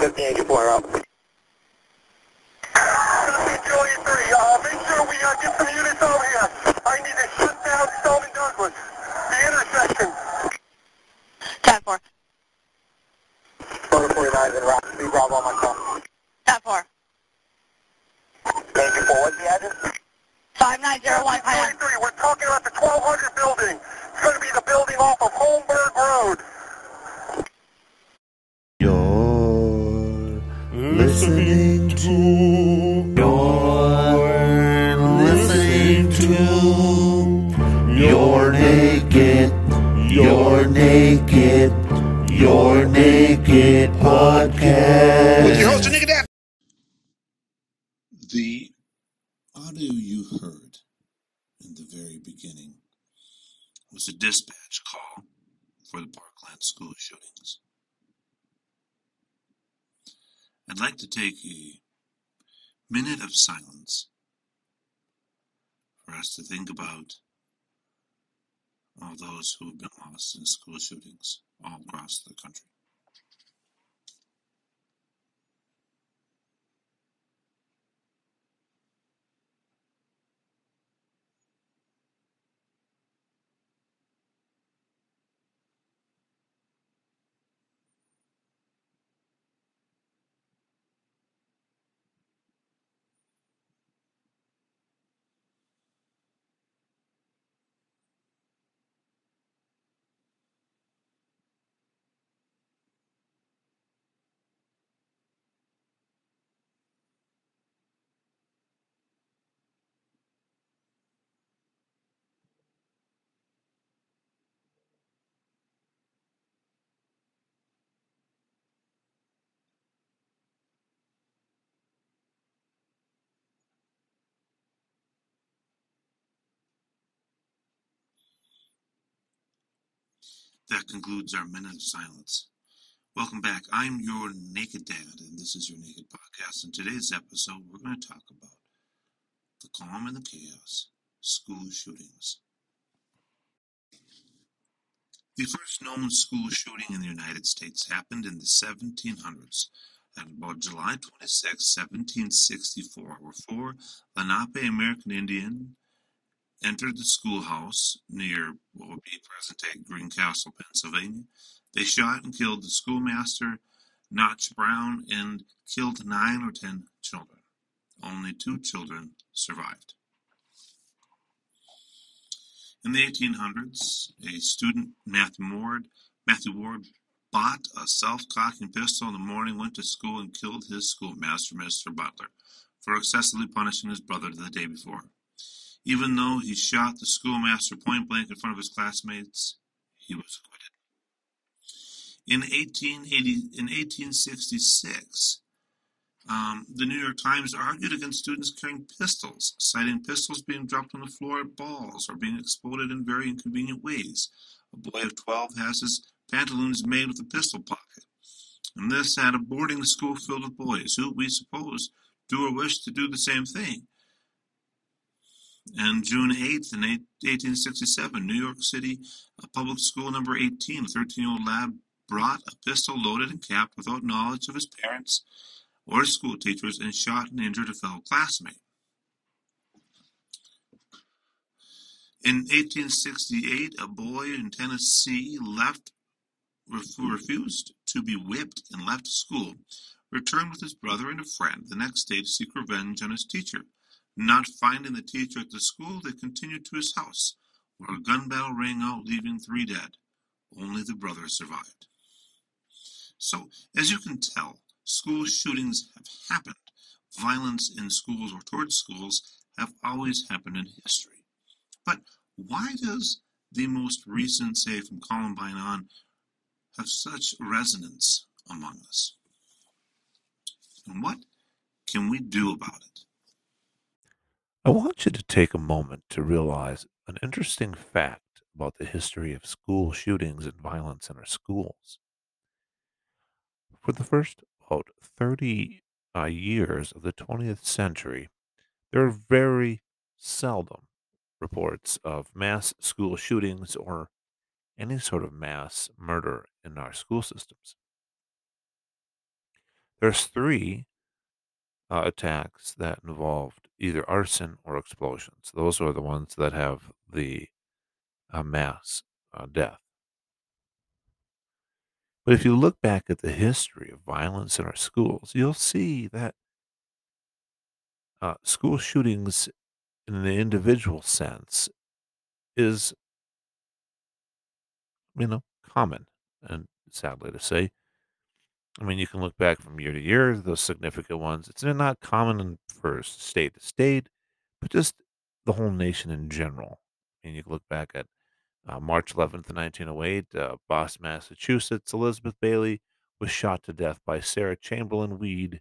1584 up. Uh, make sure we uh, get some units over here. I need to shut down Stone Douglas, the intersection. 10 4. Photo 49 in Rock. Be Bravo on my call. 10 4. Thank you for what's the address? 5901 Pine. 23, we're talking about the 1200 building. It's going to be the building off of Holmberg Road. Listening to. You're listening to. You're naked. You're naked. You're naked podcast. With your host, Naked Dad. The audio you heard in the very beginning was a dispatch call for the Parkland school shootings. I'd like to take a minute of silence for us to think about all those who have been lost in school shootings all across the country. That concludes our minute of silence. Welcome back. I'm your Naked Dad, and this is your Naked Podcast. In today's episode, we're going to talk about the calm and the chaos, school shootings. The first known school shooting in the United States happened in the 1700s. At about July 26, 1764, where four Lenape American Indian entered the schoolhouse near what would be present-day Greencastle, Pennsylvania. They shot and killed the schoolmaster, Enoch Brown, and killed nine or ten children. Only two children survived. In the 1800s, a student, Matthew Ward, Matthew Ward, bought a self-cocking pistol in the morning, went to school, and killed his schoolmaster, Mr. Butler, for excessively punishing his brother the day before. Even though he shot the schoolmaster point blank in front of his classmates, he was acquitted. In 1880, in 1866, um, the New York Times argued against students carrying pistols, citing pistols being dropped on the floor at balls or being exploded in very inconvenient ways. A boy of 12 has his pantaloons made with a pistol pocket. And this at a boarding school filled with boys who, we suppose, do or wish to do the same thing. And June 8th, in 1867, New York City Public School number 18, a 13-year-old lad brought a pistol loaded and capped without knowledge of his parents or his school teachers and shot and injured a fellow classmate. In 1868, a boy in Tennessee left refused to be whipped and left school, returned with his brother and a friend the next day to seek revenge on his teacher. Not finding the teacher at the school, they continued to his house, where a gun battle rang out, leaving three dead. Only the brother survived. So, as you can tell, school shootings have happened. Violence in schools or towards schools have always happened in history. But why does the most recent, say from Columbine on, have such resonance among us? And what can we do about it? I want you to take a moment to realize an interesting fact about the history of school shootings and violence in our schools. For the first about 30 uh, years of the 20th century, there are very seldom reports of mass school shootings or any sort of mass murder in our school systems. There's three uh, attacks that involved either arson or explosions. Those are the ones that have the uh, mass uh, death. But if you look back at the history of violence in our schools, you'll see that uh, school shootings in the individual sense is, you know, common. And sadly to say, I mean, you can look back from year to year, those significant ones. It's not common for state to state, but just the whole nation in general. And you can look back at uh, March 11th, 1908, uh, Boston, Massachusetts, Elizabeth Bailey was shot to death by Sarah Chamberlain Weed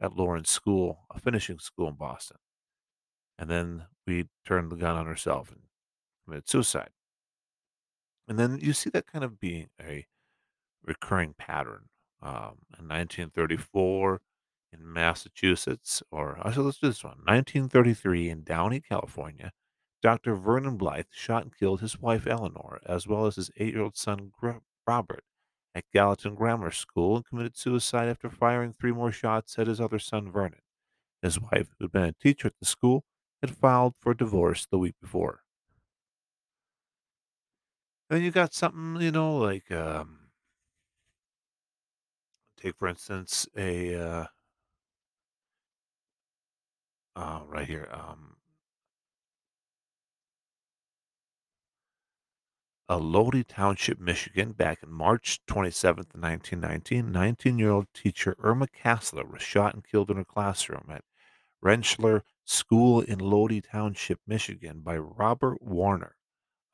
at Lawrence School, a finishing school in Boston. And then Weed turned the gun on herself and committed suicide. And then you see that kind of being a recurring pattern. Um, in 1934 in Massachusetts, or actually, let's do this one. 1933 in Downey, California, Dr. Vernon Blythe shot and killed his wife Eleanor, as well as his eight year old son Robert, at Gallatin Grammar School and committed suicide after firing three more shots at his other son Vernon. His wife, who had been a teacher at the school, had filed for divorce the week before. Then you got something, you know, like um, take for instance a uh, uh, right here, um, a Lodi Township, Michigan, back in March 27th, 1919, 19-year-old teacher Irma Kassler was shot and killed in her classroom at Rentschler School in Lodi Township, Michigan by Robert Warner,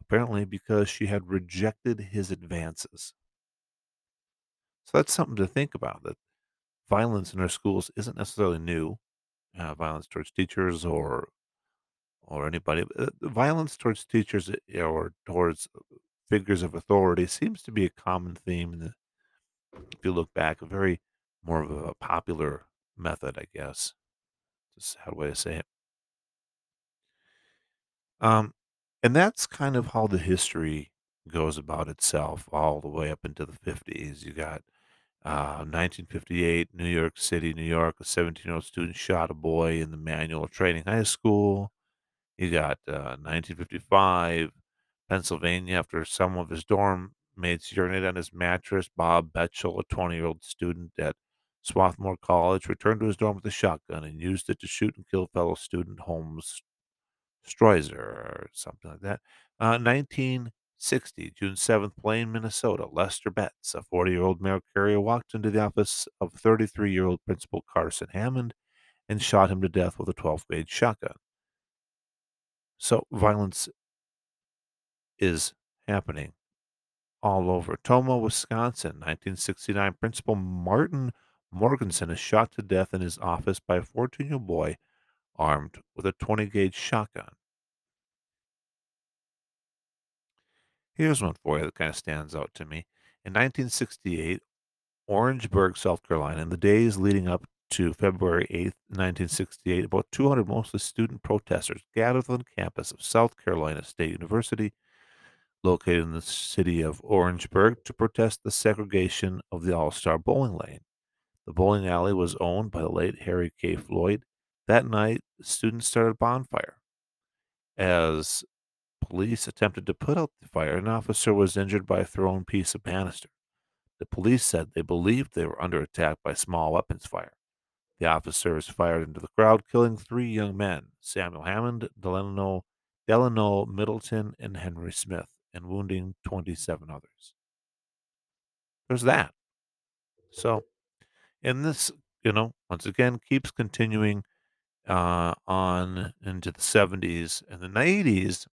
apparently because she had rejected his advances. So that's something to think about that violence in our schools isn't necessarily new. Uh, violence towards teachers or or anybody. Uh, violence towards teachers eh, or towards figures of authority seems to be a common theme. In the, if you look back, a very more of a popular method, I guess. How do I say it? Um, and that's kind of how the history goes about itself all the way up into the 50s. You got uh, 1958, New York City, New York, a 17 year old student shot a boy in the manual training high school. You got uh, 1955, Pennsylvania, after some of his dorm mates urinated on his mattress. Bob Bechtel, a 20 year old student at Swarthmore College, returned to his dorm with a shotgun and used it to shoot and kill fellow student Holmes Stroizer or something like that. Uh, 1960, June 7th, Plain, Minnesota. Lester Betts, a 40 year old mail carrier, walked into the office of 33 year old Principal Carson Hammond and shot him to death with a 12 gauge shotgun. So violence is happening all over. Tomah, Wisconsin, 1969. Principal Martin Morganson is shot to death in his office by a 14 year old boy armed with a 20 gauge shotgun. Here's one for you that kind of stands out to me. In 1968, Orangeburg, South Carolina, in the days leading up to February 8th, 1968, about 200 mostly student protesters gathered on campus of South Carolina State University, located in the city of Orangeburg, to protest the segregation of the All Star Bowling Lane. The bowling alley was owned by the late Harry K. Floyd. That night, students started a bonfire. As police attempted to put out the fire, an officer was injured by a thrown piece of banister. The police said they believed they were under attack by small weapons fire. The officers fired into the crowd, killing three young men Samuel Hammond, Delano, Delano Middleton, and Henry Smith, and wounding 27 others. There's that. So, and this, you know, once again, keeps continuing uh, on into the 70s and the 80s.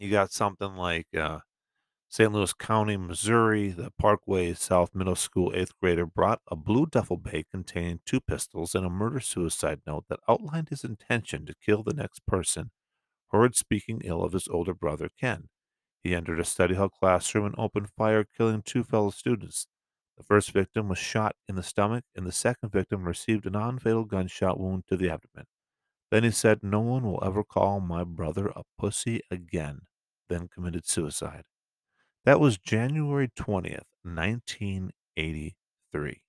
You got something like uh, St. Louis County, Missouri, the Parkway South Middle School eighth grader brought a blue duffel bag containing two pistols and a murder suicide note that outlined his intention to kill the next person heard speaking ill of his older brother Ken. He entered a study hall classroom and opened fire, killing two fellow students. The first victim was shot in the stomach, and the second victim received a non fatal gunshot wound to the abdomen. Then he said, No one will ever call my brother a pussy again, then committed suicide. That was January 20th, 1983.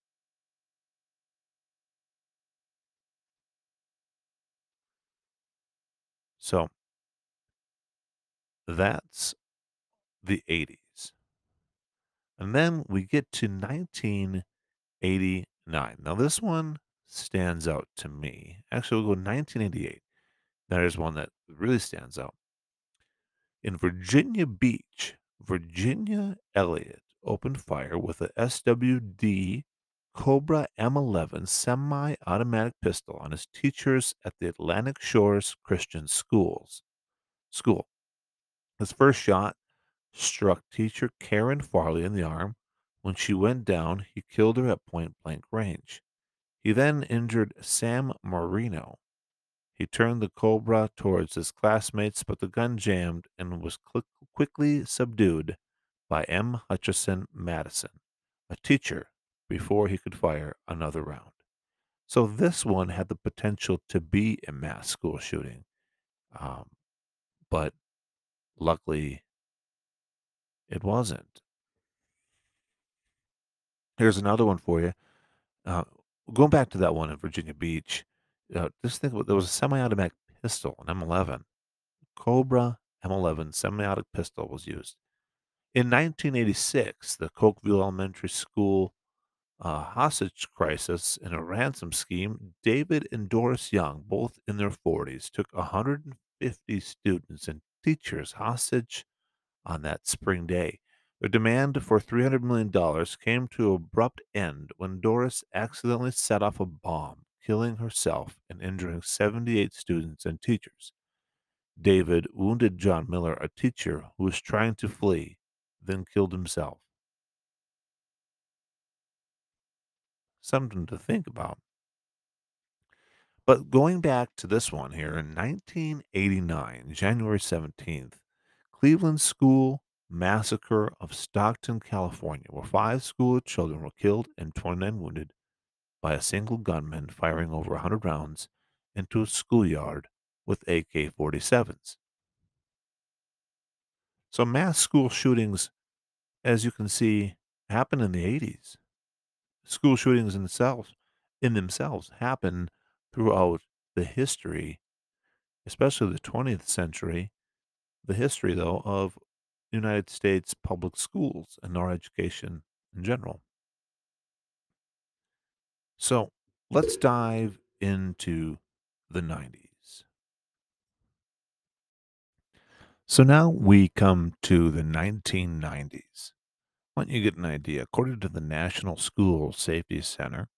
So that's the 80s. And then we get to 1989. Now, this one stands out to me. Actually, we'll go 1988. That is one that really stands out. In Virginia Beach, Virginia Elliott opened fire with a SWD Cobra M11 semi automatic pistol on his teachers at the Atlantic Shores Christian Schools. School. His first shot struck teacher Karen Farley in the arm. When she went down, he killed her at point blank range. He then injured Sam Marino. He turned the Cobra towards his classmates, but the gun jammed and was quick- quickly subdued by M. Hutchison Madison, a teacher, before he could fire another round. So this one had the potential to be a mass school shooting, um, but luckily it wasn't. Here's another one for you. Uh, going back to that one in Virginia Beach, uh, just think about there was a semi-automatic pistol, an M11, Cobra M11 semi-automatic pistol was used. In 1986, the Cokeville Elementary School uh, hostage crisis and a ransom scheme, David and Doris Young, both in their 40s, took 150 students and teachers hostage on that spring day. Their demand for $300 million came to an abrupt end when Doris accidentally set off a bomb, killing herself and injuring 78 students and teachers. David wounded John Miller, a teacher who was trying to flee, then killed himself. Something to think about. But going back to this one here in 1989, January 17th, Cleveland School Massacre of Stockton, California, where five school children were killed and 29 wounded by a single gunman firing over a 100 rounds into a schoolyard with AK 47s. So, mass school shootings, as you can see, happen in the 80s. School shootings in themselves, in themselves happen throughout the history, especially the 20th century, the history, though, of United States public schools and our education in general. So let's dive into the 90s. So now we come to the 1990s. Why don't you get an idea? According to the National School Safety Center,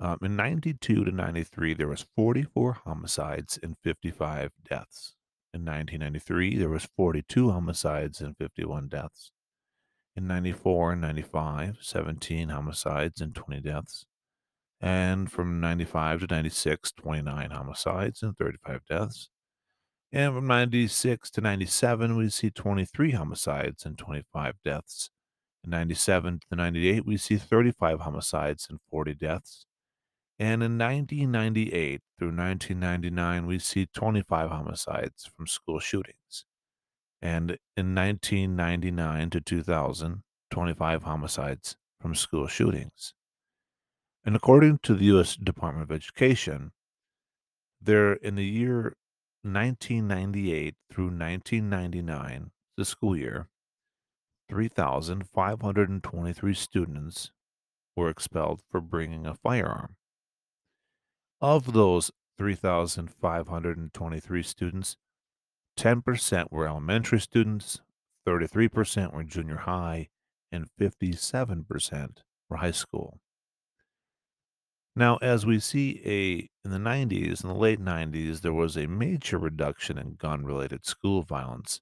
um, in 92 to 93, there was 44 homicides and 55 deaths. In 1993, there was 42 homicides and 51 deaths. In 94 and 95, 17 homicides and 20 deaths. And from 95 to 96, 29 homicides and 35 deaths. And from 96 to 97, we see 23 homicides and 25 deaths. In 97 to 98, we see 35 homicides and 40 deaths. And in 1998 through 1999, we see 25 homicides from school shootings. And in 1999 to 2000, 25 homicides from school shootings. And according to the U.S. Department of Education, there in the year 1998 through 1999, the school year, 3,523 students were expelled for bringing a firearm. Of those 3,523 students, 10% were elementary students, 33% were junior high, and 57% were high school. Now, as we see a in the 90s, in the late 90s, there was a major reduction in gun-related school violence,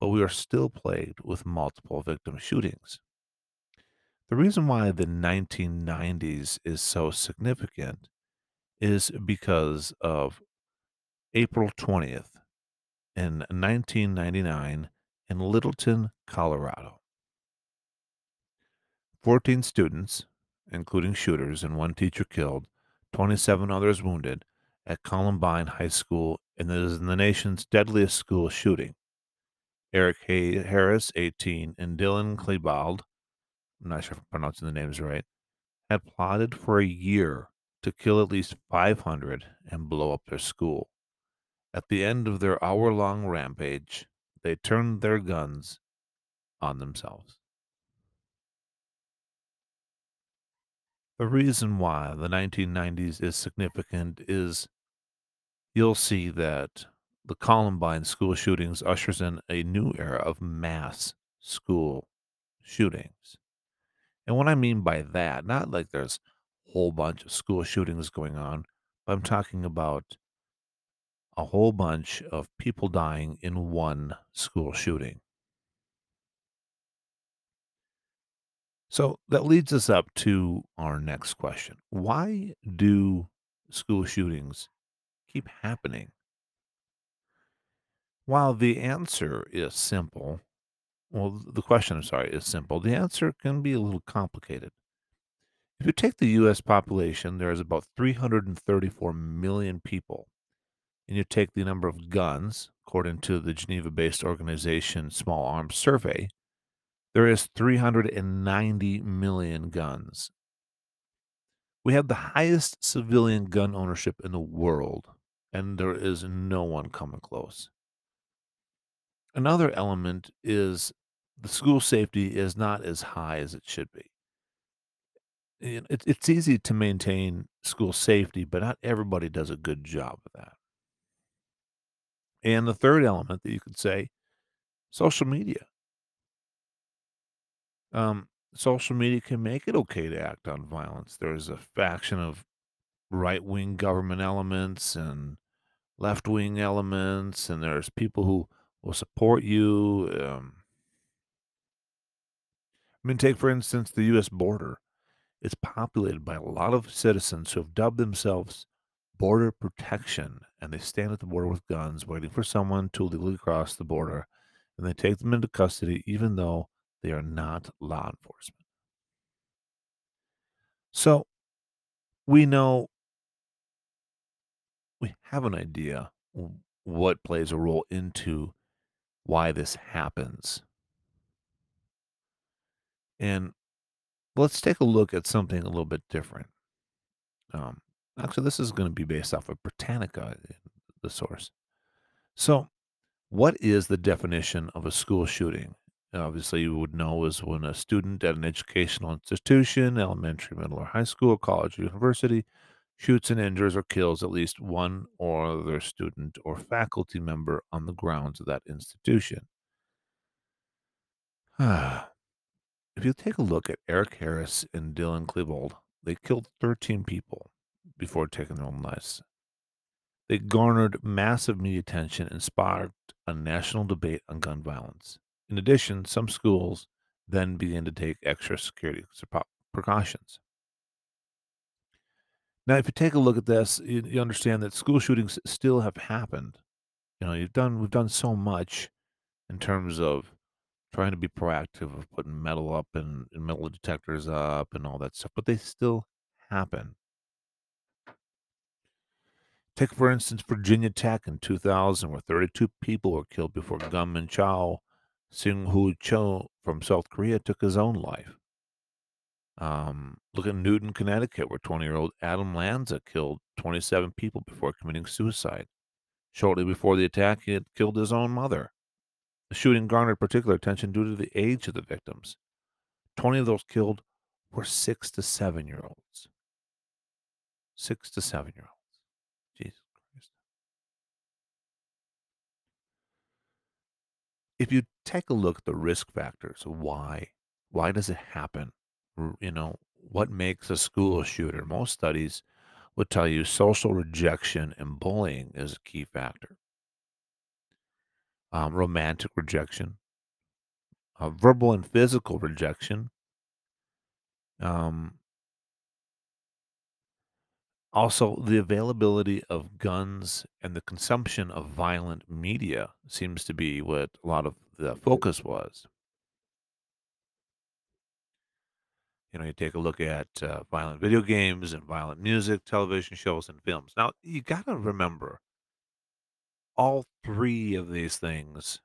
but we are still plagued with multiple victim shootings. The reason why the 1990s is so significant is because of April 20th in 1999 in Littleton, Colorado. 14 students, including shooters and one teacher killed, 27 others wounded at Columbine High School, is the nation's deadliest school shooting. Eric Harris, 18, and Dylan Klebold, I'm not sure if I'm pronouncing the names right, had plotted for a year to kill at least 500 and blow up their school. At the end of their hour long rampage, they turned their guns on themselves. The reason why the 1990s is significant is you'll see that the Columbine school shootings ushers in a new era of mass school shootings. And what I mean by that, not like there's a whole bunch of school shootings going on, but I'm talking about a whole bunch of people dying in one school shooting. So that leads us up to our next question. Why do school shootings keep happening? While the answer is simple, well, the question, I'm sorry, is simple. The answer can be a little complicated. If you take the U.S. population, there is about 334 million people, and you take the number of guns, according to the Geneva based organization Small Arms Survey, there is 390 million guns. We have the highest civilian gun ownership in the world, and there is no one coming close. Another element is the school safety is not as high as it should be. It, it's easy to maintain school safety, but not everybody does a good job of that. And the third element that you could say, social media. Um, social media can make it okay to act on violence. There's a faction of right wing government elements and left wing elements, and there's people who will support you. Um, I mean, take for instance the U.S. border. It's populated by a lot of citizens who have dubbed themselves border protection, and they stand at the border with guns, waiting for someone to illegally cross the border, and they take them into custody, even though they are not law enforcement. So we know we have an idea what plays a role into why this happens. And let's take a look at something a little bit different. Um, actually, this is going to be based off of Britannica, uh, the source. So, what is the definition of a school shooting? Obviously, you would know is when a student at an educational institution, elementary, middle, or high school, college, or university, shoots and injures or kills at least one or other student or faculty member on the grounds of that institution. if you take a look at Eric Harris and Dylan Klebold, they killed 13 people before taking their own lives. They garnered massive media attention and sparked a national debate on gun violence. In addition, some schools then began to take extra security precautions. Now, if you take a look at this, you, you understand that school shootings still have happened. You know, you've done we've done so much in terms of trying to be proactive of putting metal up and, and metal detectors up and all that stuff, but they still happen. Take, for instance, Virginia Tech in 2000, where 32 people were killed before gunman Chow Sing Hu Cho from South Korea took his own life. Um, look at Newtown, Connecticut, where 20 year old Adam Lanza killed 27 people before committing suicide. Shortly before the attack, he had killed his own mother. The shooting garnered particular attention due to the age of the victims. 20 of those killed were six to seven year olds. Six to seven year olds. If you take a look at the risk factors why, why does it happen? You know, what makes a school shooter? Most studies would tell you social rejection and bullying is a key factor. Um, romantic rejection, uh, verbal and physical rejection, um, also the availability of guns and the consumption of violent media seems to be what a lot of the focus was. You know, you take a look at uh, violent video games and violent music, television shows, and films. Now, you got to remember all three of these things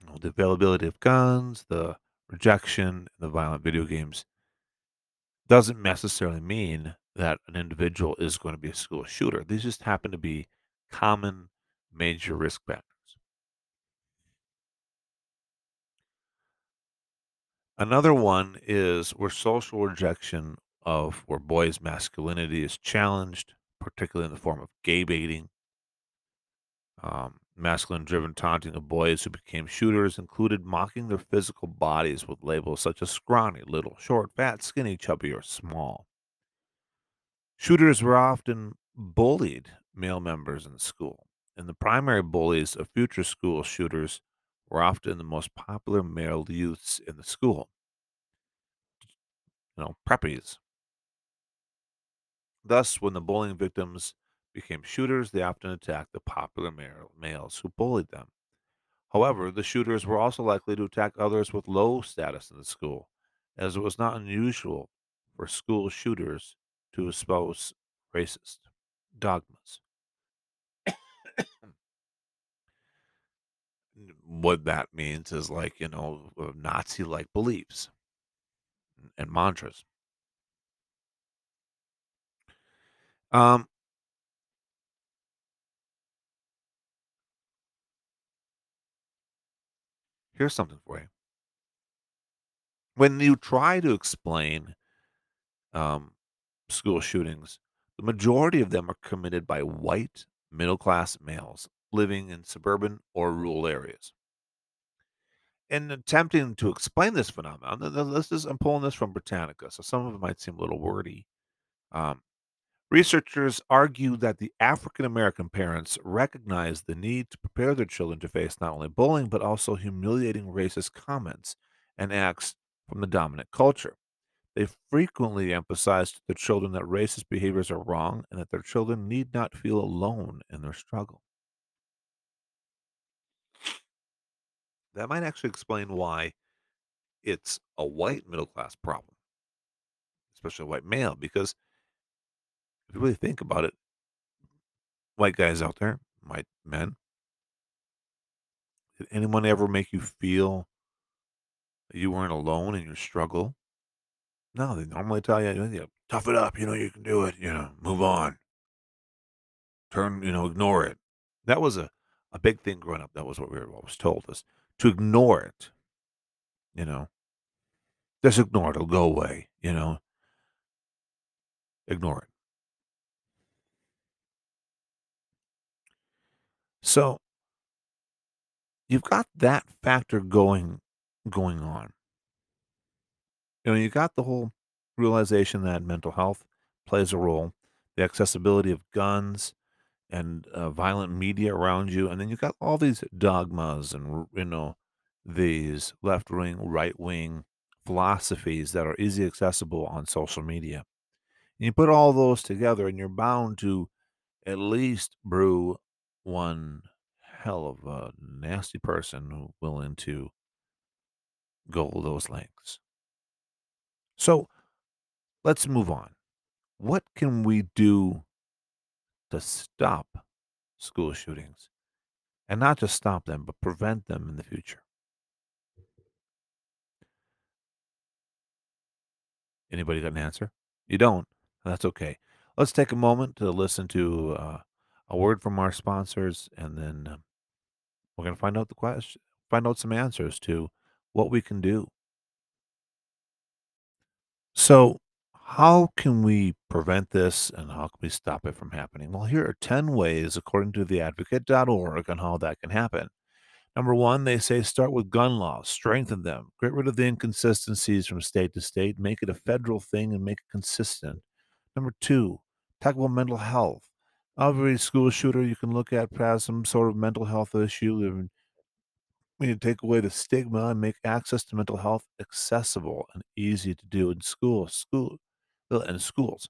you know, the availability of guns, the rejection, the violent video games doesn't necessarily mean that an individual is going to be a school shooter. These just happen to be common major risk factors. Another one is where social rejection of where boys' masculinity is challenged, particularly in the form of gay baiting. Um, masculine driven taunting of boys who became shooters included mocking their physical bodies with labels such as scrawny, little, short, fat, skinny, chubby, or small. Shooters were often bullied male members in school, and the primary bullies of future school shooters were often the most popular male youths in the school. You know, preppies. Thus, when the bullying victims became shooters, they often attacked the popular male, males who bullied them. However, the shooters were also likely to attack others with low status in the school, as it was not unusual for school shooters to espouse racist dogmas. what that means is like, you know, Nazi like beliefs and mantras. Um, here's something for you. When you try to explain um, school shootings, the majority of them are committed by white middle class males living in suburban or rural areas. In attempting to explain this phenomenon, this is I'm pulling this from Britannica, so some of it might seem a little wordy. Um, researchers argue that the African American parents recognize the need to prepare their children to face not only bullying but also humiliating racist comments and acts from the dominant culture. They frequently emphasize to their children that racist behaviors are wrong and that their children need not feel alone in their struggle. That might actually explain why it's a white middle class problem, especially a white male, because you really think about it, white guys out there, white men, did anyone ever make you feel that you weren't alone in your struggle? No, they normally tell you, you tough it up, you know, you can do it, you know, move on. Turn, you know, ignore it. That was a, a big thing growing up. That was what we were always told us to ignore it. You know, just ignore it. It'll go away. You know, ignore it. So you've got that factor going going on. You know, you got the whole realization that mental health plays a role, the accessibility of guns and uh, violent media around you, and then you've got all these dogmas and you know these left wing, right wing philosophies that are easy accessible on social media. And you put all those together, and you're bound to at least brew one hell of a nasty person willing to go those lengths. So let's move on. What can we do to stop school shootings? And not just stop them, but prevent them in the future. Anybody got an answer? You don't? That's okay. Let's take a moment to listen to uh, a word from our sponsors, and then um, we're going to find out the question, find out some answers to what we can do. So, how can we prevent this and how can we stop it from happening? Well, here are 10 ways, according to theadvocate.org, on how that can happen. Number one, they say start with gun laws, strengthen them, get rid of the inconsistencies from state to state, make it a federal thing and make it consistent. Number two, talk about mental health. Every school shooter you can look at has some sort of mental health issue. We need to take away the stigma and make access to mental health accessible and easy to do in school, school, uh, and schools.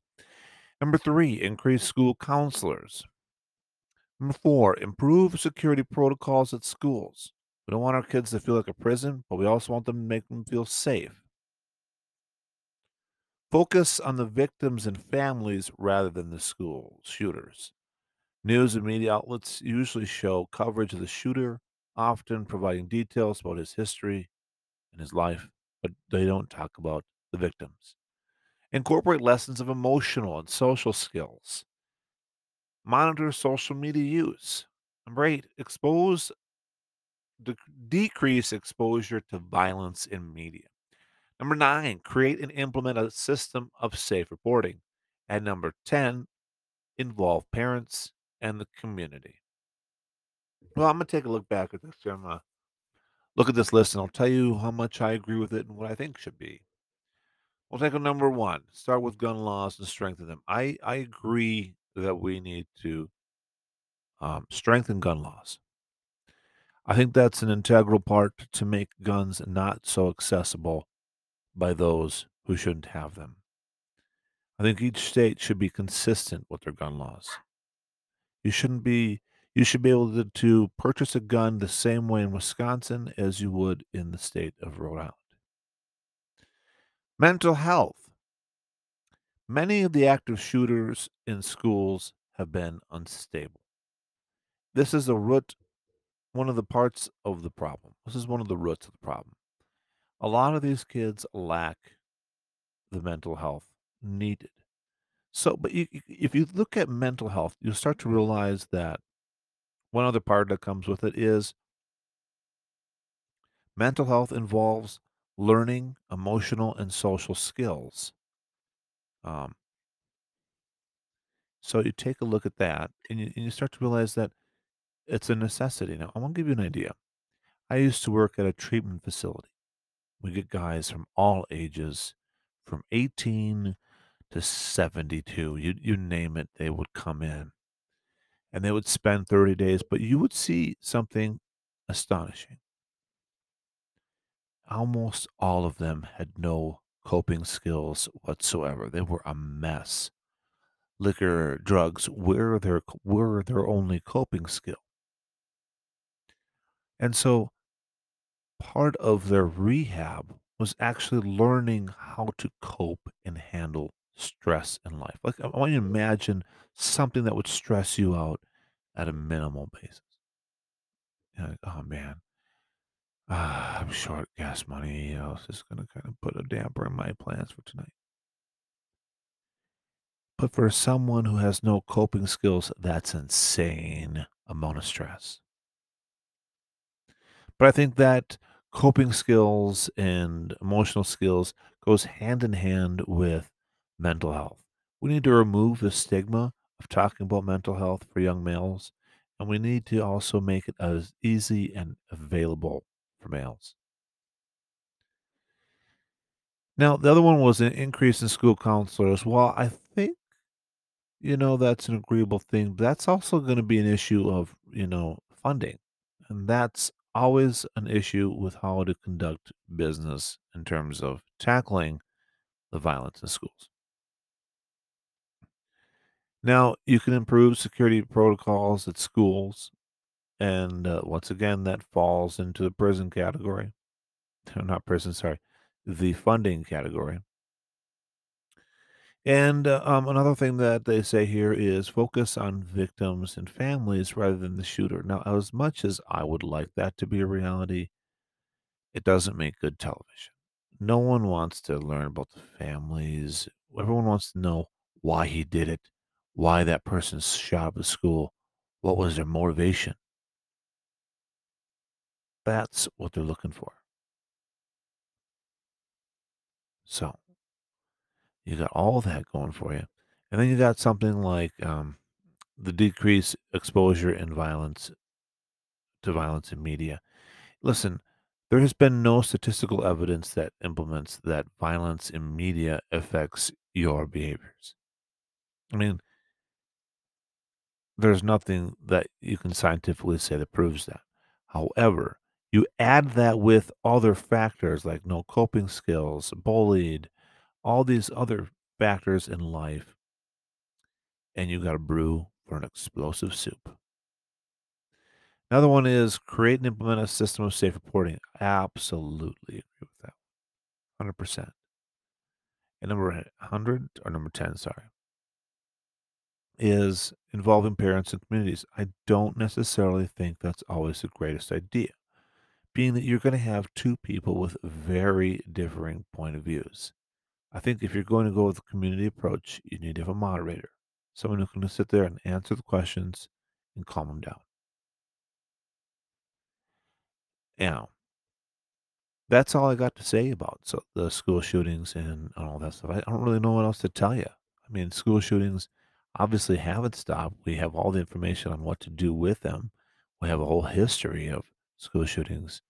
Number three, increase school counselors. Number four, improve security protocols at schools. We don't want our kids to feel like a prison, but we also want them to make them feel safe. Focus on the victims and families rather than the school shooters. News and media outlets usually show coverage of the shooter, often providing details about his history and his life, but they don't talk about the victims. Incorporate lessons of emotional and social skills. Monitor social media use. Number eight, expose, de- decrease exposure to violence in media. Number nine, create and implement a system of safe reporting. And number 10, involve parents and the community. Well, I'm going to take a look back at this. I'm going to look at this list and I'll tell you how much I agree with it and what I think should be. We'll take a number one. Start with gun laws and strengthen them. I, I agree that we need to um, strengthen gun laws. I think that's an integral part to make guns not so accessible by those who shouldn't have them. I think each state should be consistent with their gun laws. You shouldn't be you should be able to, to purchase a gun the same way in Wisconsin as you would in the state of Rhode Island. Mental health. Many of the active shooters in schools have been unstable. This is a root, one of the parts of the problem. This is one of the roots of the problem. A lot of these kids lack the mental health needed. So, but you, if you look at mental health, you'll start to realize that one other part that comes with it is mental health involves learning emotional and social skills. Um, so you take a look at that and you, and you start to realize that it's a necessity. Now, I want to give you an idea. I used to work at a treatment facility. We get guys from all ages, from 18 to 72. You, you name it, they would come in and they would spend 30 days, but you would see something astonishing. Almost all of them had no coping skills whatsoever. They were a mess. Liquor, drugs were their were their only coping skill. And so part of their rehab was actually learning how to cope and handle stress in life. Like I want you to imagine something that would stress you out at a minimal basis. You know, oh man, ah, I'm short gas money. You know, it's just gonna kind of put a damper on my plans for tonight. But for someone who has no coping skills, that's insane amount of stress. But I think that coping skills and emotional skills goes hand in hand with mental health. We need to remove the stigma of talking about mental health for young males, and we need to also make it as easy and available for males. Now, the other one was an increase in school counselors. Well, I think, you know, that's an agreeable thing. But that's also going to be an issue of, you know, funding. And that's always an issue with how to conduct business in terms of tackling the violence in schools. Now, you can improve security protocols at schools. And uh, once again, that falls into the prison category. Not prison, sorry, the funding category. And uh, um, another thing that they say here is focus on victims and families rather than the shooter. Now, as much as I would like that to be a reality, it doesn't make good television. No one wants to learn about the families. Everyone wants to know why he did it, why that person shot up the school, what was their motivation. That's what they're looking for. So you got all that going for you. And then you got something like um, the decreased exposure and violence to violence in media. Listen, there has been no statistical evidence that implements that violence in media affects your behaviors. I mean, there's nothing that you can scientifically say that proves that. However, you add that with other factors like no coping skills, bullied, all these other factors in life, and you got to brew for an explosive soup. Another one is create and implement a system of safe reporting. Absolutely agree with that. 100%. And number 100 or number 10, sorry, is involving parents and communities. I don't necessarily think that's always the greatest idea, being that you're going to have two people with very differing point of views. I think if you're going to go with a community approach, you need to have a moderator. someone who can sit there and answer the questions and calm them down. Now, that's all I got to say about so the school shootings and all that stuff. I don't really know what else to tell you. I mean, school shootings obviously haven't stopped. We have all the information on what to do with them. We have a whole history of school shootings,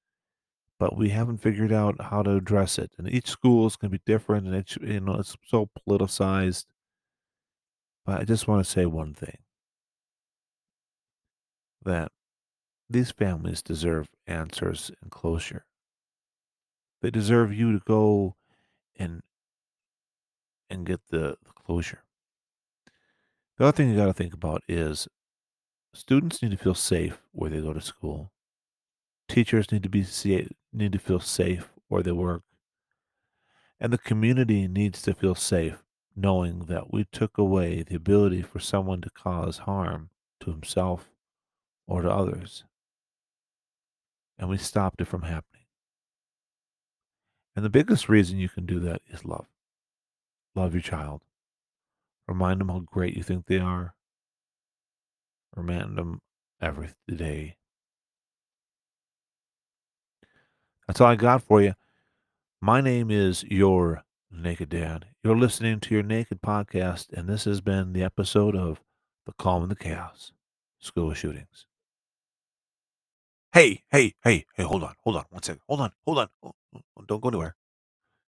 but we haven't figured out how to address it. And each school is going to be different, and it's you know it's so politicized. But I just want to say one thing: that these families deserve answers and closure. They deserve you to go and and get the, the closure. The other thing you got to think about is students need to feel safe where they go to school. Teachers need to be need to feel safe where they work. And the community needs to feel safe knowing that we took away the ability for someone to cause harm to himself or to others. And we stopped it from happening. And the biggest reason you can do that is love. Love your child. Remind them how great you think they are. Remind them every day. That's all I got for you. My name is Your Naked Dad. You're listening to Your Naked Podcast, and this has been the episode of The Calm and the Chaos School Shootings. Hey, hey, hey, hey, hold on, hold on, one second. Hold on, hold on. Oh, oh, don't go anywhere.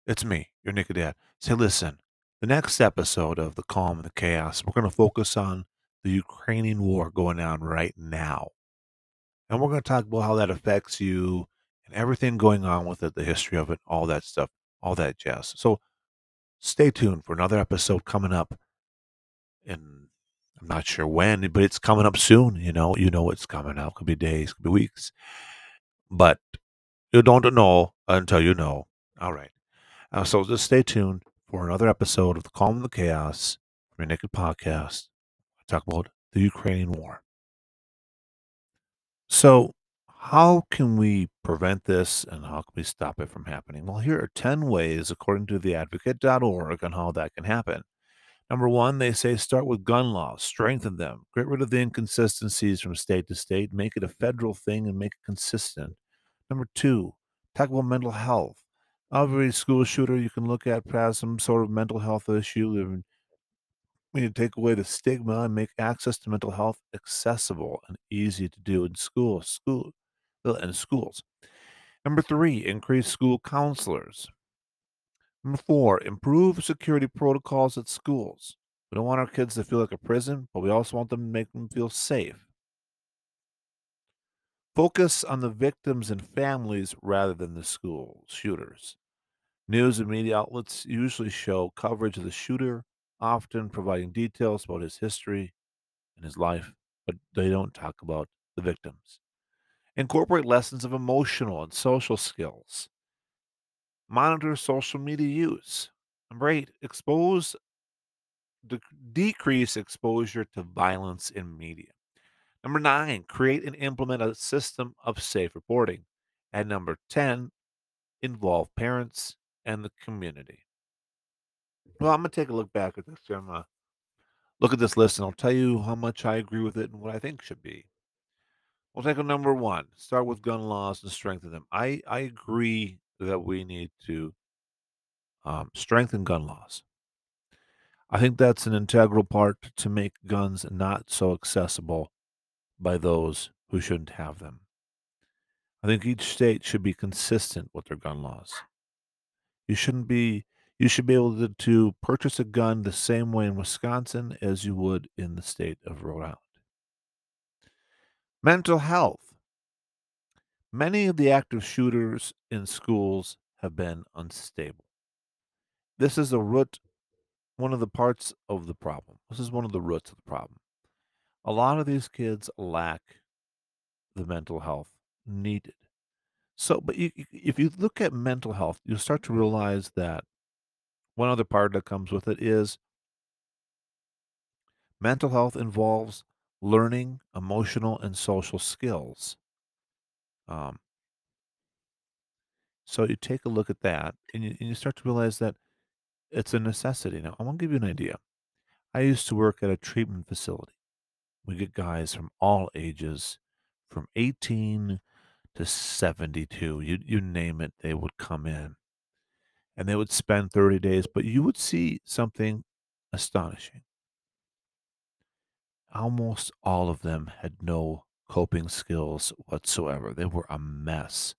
It's me, Your Naked Dad. Say, listen, the next episode of The Calm and the Chaos, we're going to focus on the Ukrainian war going on right now. And we're going to talk about how that affects you and everything going on with it, the history of it, all that stuff, all that jazz. So stay tuned for another episode coming up. And I'm not sure when, but it's coming up soon. You know, you know it's coming up. Could be days, could be weeks. But you don't know until you know. All right. Uh, so just stay tuned for another episode of the Calm and the Chaos, your Naked Podcast. I talk about the Ukrainian war. So, how can we prevent this and how can we stop it from happening? Well, here are 10 ways, according to theadvocate.org, on how that can happen. Number one, they say start with gun laws, strengthen them, get rid of the inconsistencies from state to state, make it a federal thing and make it consistent. Number two, talk about mental health. Every school shooter you can look at has some sort of mental health issue. We need to take away the stigma and make access to mental health accessible and easy to do in schools, school, Uh, and schools. Number three, increase school counselors. Number four, improve security protocols at schools. We don't want our kids to feel like a prison, but we also want them to make them feel safe. Focus on the victims and families rather than the school shooters. News and media outlets usually show coverage of the shooter, often providing details about his history and his life, but they don't talk about the victims. Incorporate lessons of emotional and social skills. Monitor social media use. Number eight, expose, de- decrease exposure to violence in media. Number nine, create and implement a system of safe reporting. And number 10, involve parents and the community. Well, I'm going to take a look back at this. I'm going to look at this list and I'll tell you how much I agree with it and what I think should be. We'll take a number one. Start with gun laws and strengthen them. I, I agree that we need to um, strengthen gun laws. I think that's an integral part to make guns not so accessible by those who shouldn't have them. I think each state should be consistent with their gun laws. You shouldn't be you should be able to, to purchase a gun the same way in Wisconsin as you would in the state of Rhode Island. Mental health. Many of the active shooters in schools have been unstable. This is a root, one of the parts of the problem. This is one of the roots of the problem. A lot of these kids lack the mental health needed. So, but you, if you look at mental health, you'll start to realize that one other part that comes with it is mental health involves learning emotional and social skills. Um, so you take a look at that and you, and you start to realize that it's a necessity. Now, I want to give you an idea. I used to work at a treatment facility. We get guys from all ages, from 18 to 72. You, you name it, they would come in and they would spend 30 days, but you would see something astonishing. Almost all of them had no coping skills whatsoever. They were a mess.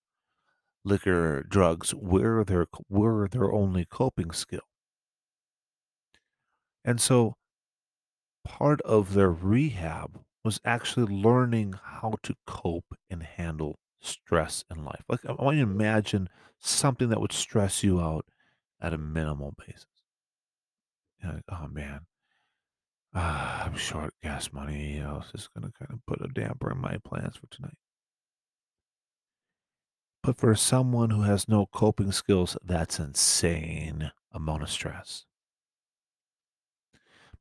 Liquor, drugs were their were their only coping skill. And so part of their rehab was actually learning how to cope and handle stress in life. Like I want you to imagine something that would stress you out at a minimal basis. You know, like, oh man, ah, I'm short gas money. This is going to kind of put a damper on my plans for tonight. But for someone who has no coping skills, that's insane amount of stress.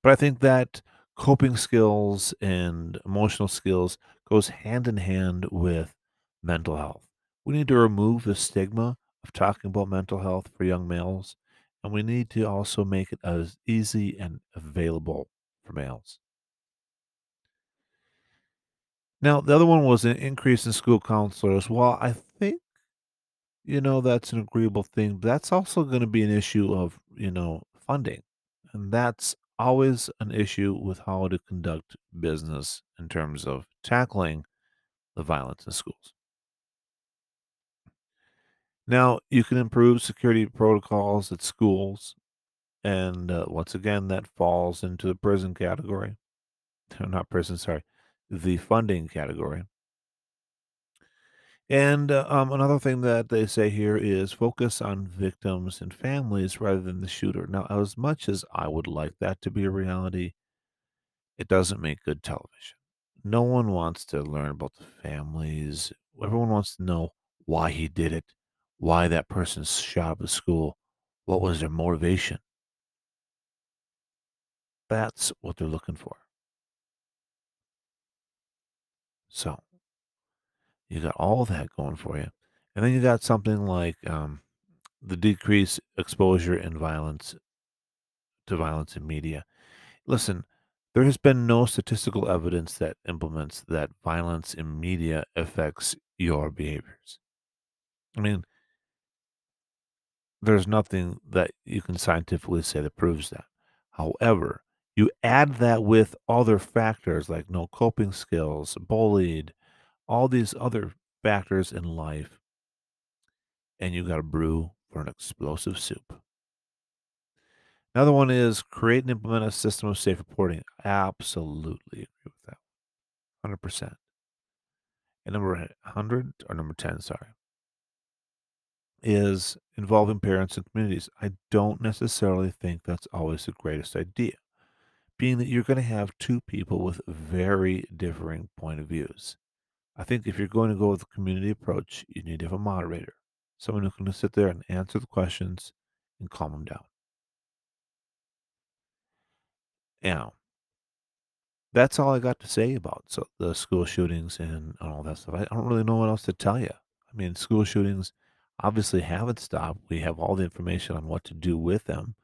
But I think that coping skills and emotional skills goes hand in hand with mental health. We need to remove the stigma of talking about mental health for young males, and we need to also make it as easy and available for males. Now, the other one was an increase in school counselors. Well, I think, you know, that's an agreeable thing. But that's also going to be an issue of, you know, funding. And that's always an issue with how to conduct business in terms of tackling the violence in schools. Now, you can improve security protocols at schools, and uh, once again, that falls into the prison category. Not prison, sorry, the funding category. And uh, um, another thing that they say here is focus on victims and families rather than the shooter. Now, as much as I would like that to be a reality, it doesn't make good television. No one wants to learn about the families. Everyone wants to know why he did it, why that person shot up the school, what was their motivation. That's what they're looking for. So you got all that going for you. And then you got something like um, the decreased exposure and violence to violence in media. Listen, there has been no statistical evidence that implements that violence in media affects your behaviors. I mean, there's nothing that you can scientifically say that proves that. However, you add that with other factors like no coping skills, bullied, all these other factors in life, and you got a brew for an explosive soup. Another one is create and implement a system of safe reporting. Absolutely agree with that. 100%. And number 100 or number 10, sorry, is involving parents and communities. I don't necessarily think that's always the greatest idea, being that you're going to have two people with very differing point of views. I think if you're going to go with a community approach, you need to have a moderator, someone who can sit there and answer the questions and calm them down. Now, that's all I got to say about so the school shootings and, and all that stuff. I don't really know what else to tell you. I mean, school shootings obviously haven't stopped. We have all the information on what to do with them.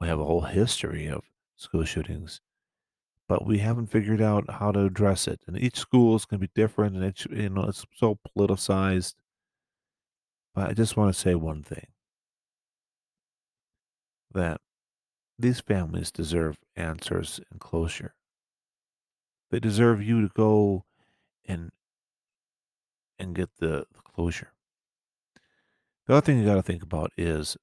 We have a whole history of school shootings, but we haven't figured out how to address it. And each school is going to be different, and it's you know it's so politicized. But I just want to say one thing: that these families deserve answers and closure. They deserve you to go and and get the, the closure. The other thing you got to think about is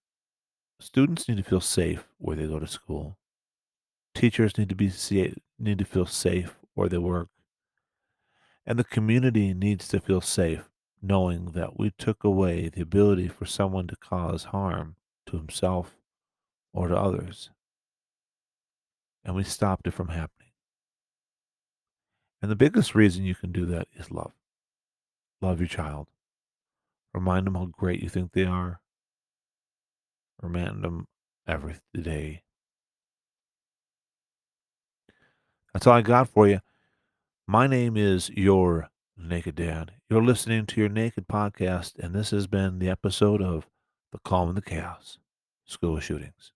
students need to feel safe where they go to school. Teachers need to be need to feel safe where they work. And the community needs to feel safe knowing that we took away the ability for someone to cause harm to himself or to others. And we stopped it from happening. And the biggest reason you can do that is love. Love your child. Remind them how great you think they are. Remind them every day. That's all I got for you. My name is Your Naked Dad. You're listening to your Naked Podcast, and this has been the episode of The Calm and the Chaos School Shootings.